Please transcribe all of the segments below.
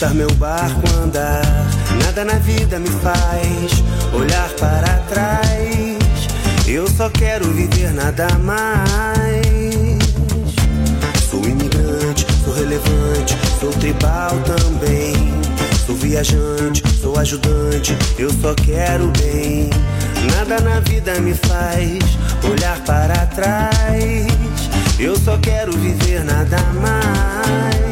Deixar meu barco andar. Nada na vida me faz olhar para trás. Eu só quero viver nada mais. Sou imigrante, sou relevante, sou tribal também. Sou viajante, sou ajudante, eu só quero bem. Nada na vida me faz olhar para trás. Eu só quero viver nada mais.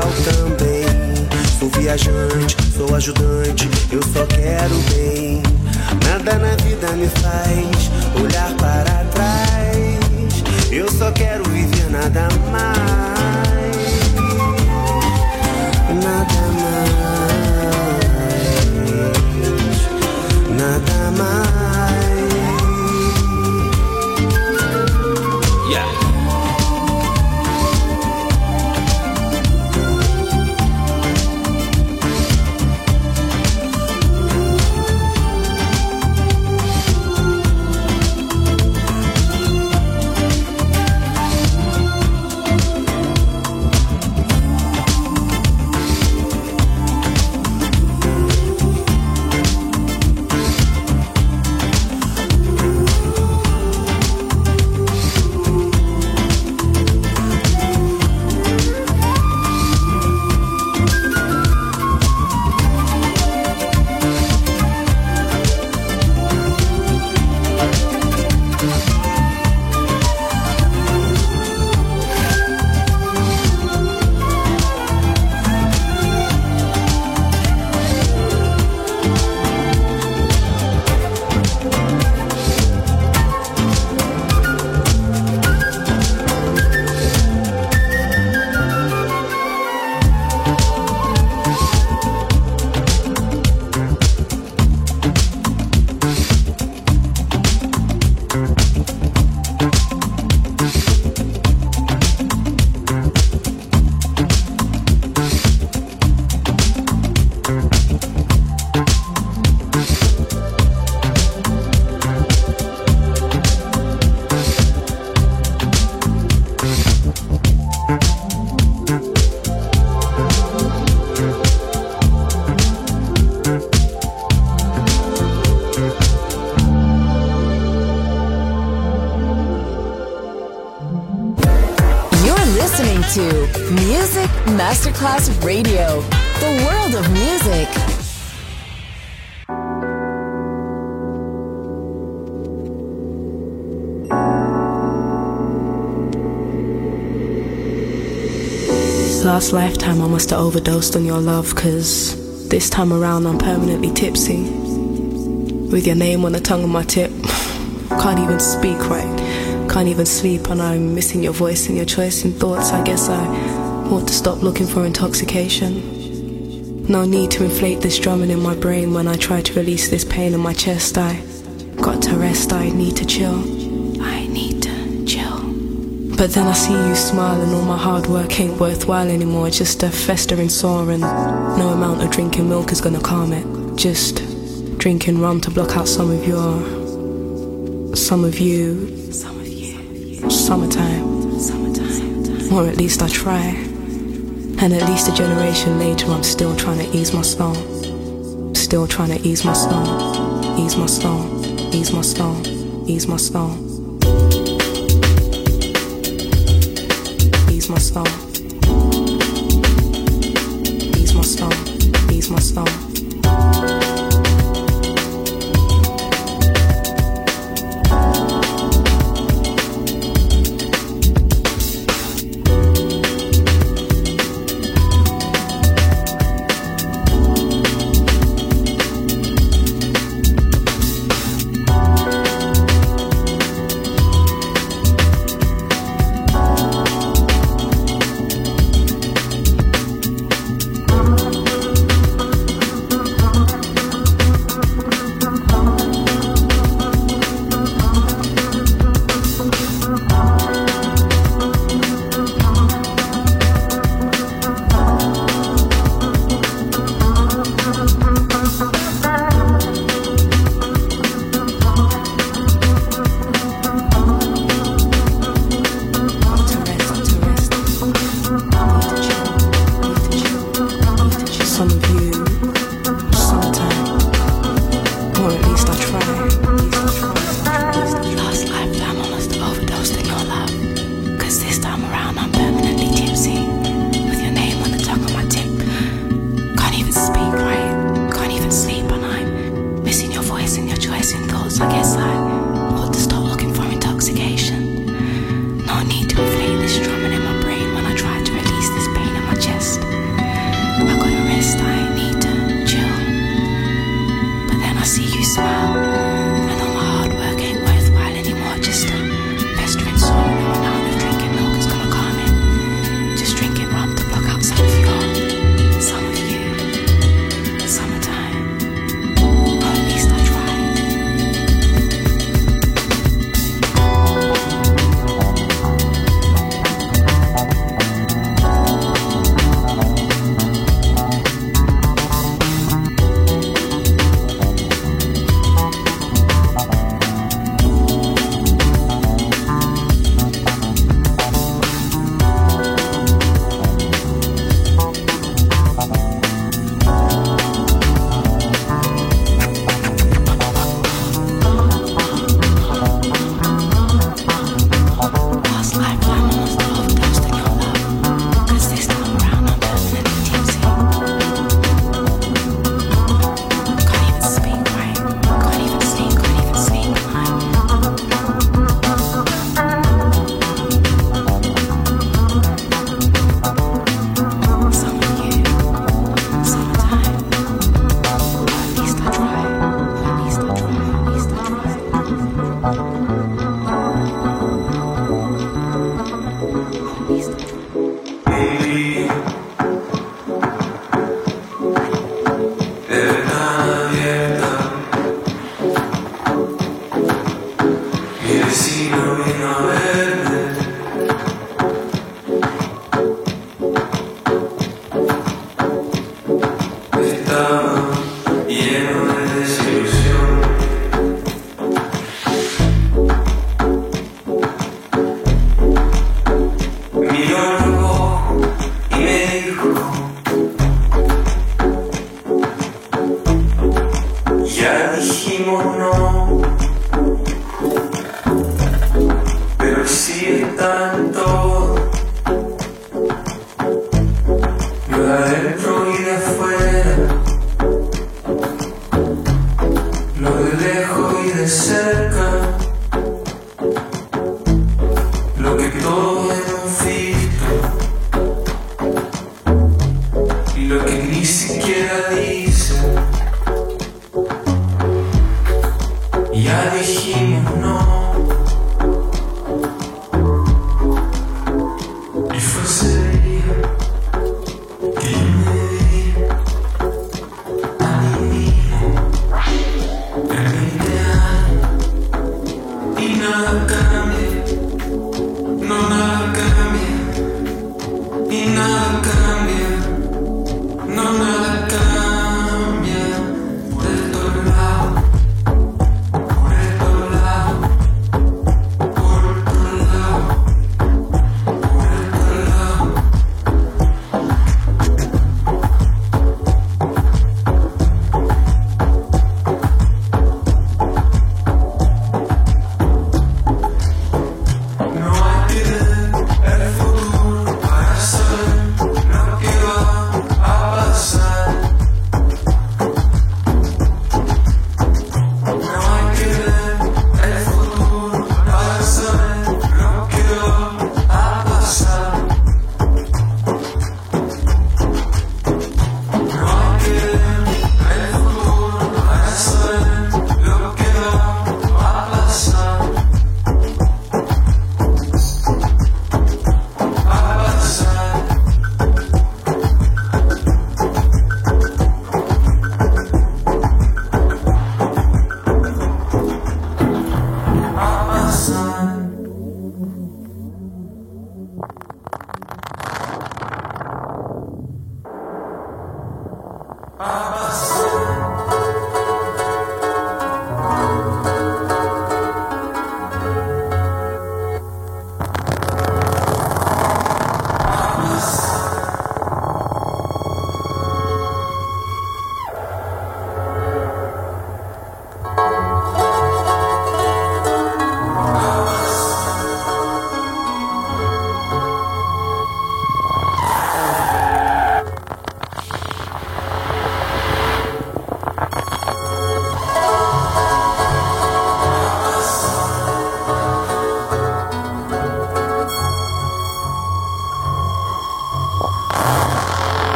Também. Sou viajante, sou ajudante, eu só quero bem. Nada na vida me faz olhar para trás. Eu só quero viver nada mais Masterclass Radio, the world of music. Last lifetime, I must have overdosed on your love, cause this time around, I'm permanently tipsy. With your name on the tongue of my tip. Can't even speak right. Can't even sleep, and I'm missing your voice and your choice and thoughts. I guess I ought to stop looking for intoxication. No need to inflate this drumming in my brain when I try to release this pain in my chest. I got to rest, I need to chill. I need to chill. But then I see you smile and all my hard work ain't worthwhile anymore. Just a festering sore and no amount of drinking milk is gonna calm it. Just drinking rum to block out some of your, some of you, some of you, summertime, summertime, or at least I try. And at least a generation later, I'm still trying to ease my soul. Still trying to ease my soul, ease my soul, ease my soul, ease my soul. Ease my soul.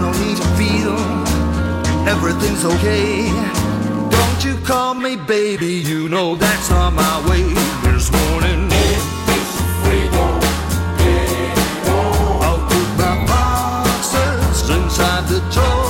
no need to feel everything's okay. Don't you call me baby, you know that's not my way. There's warning. Freedom. I'll put my boxes inside the door.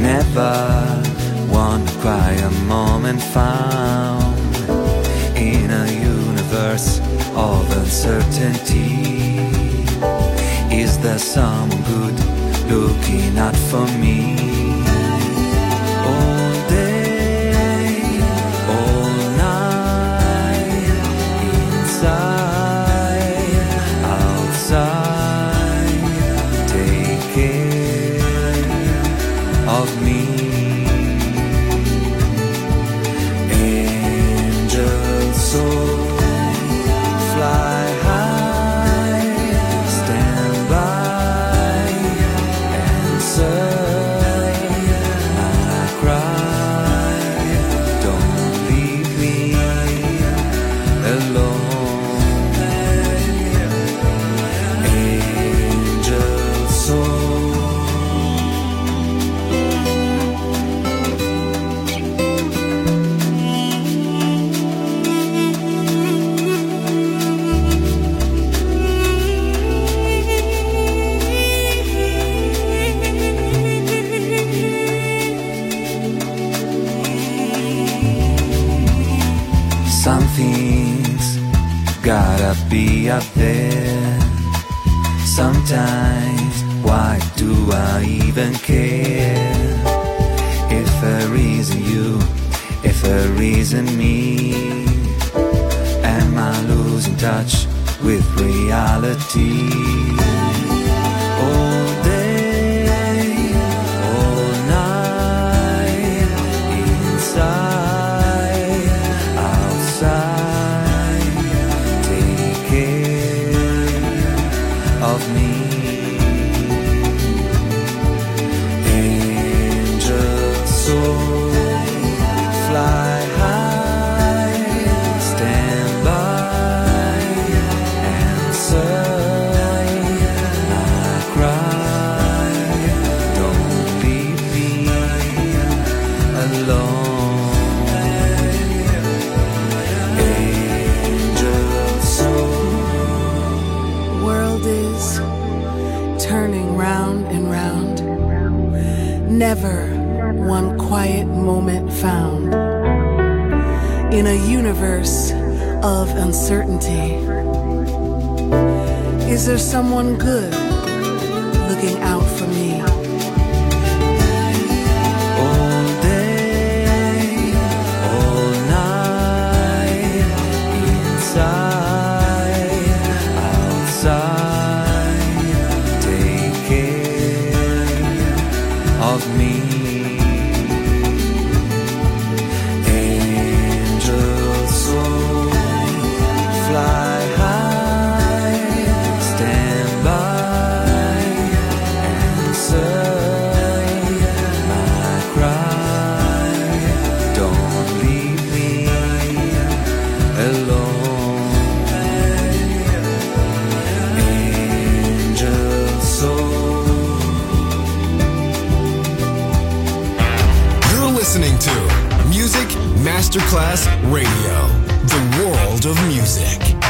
never one to cry a moment found in a universe of uncertainty. Is there someone good looking out for me? Oh, up there. Sometimes, why do I even care? If a reason you, if a reason me, am I losing touch with reality? of music.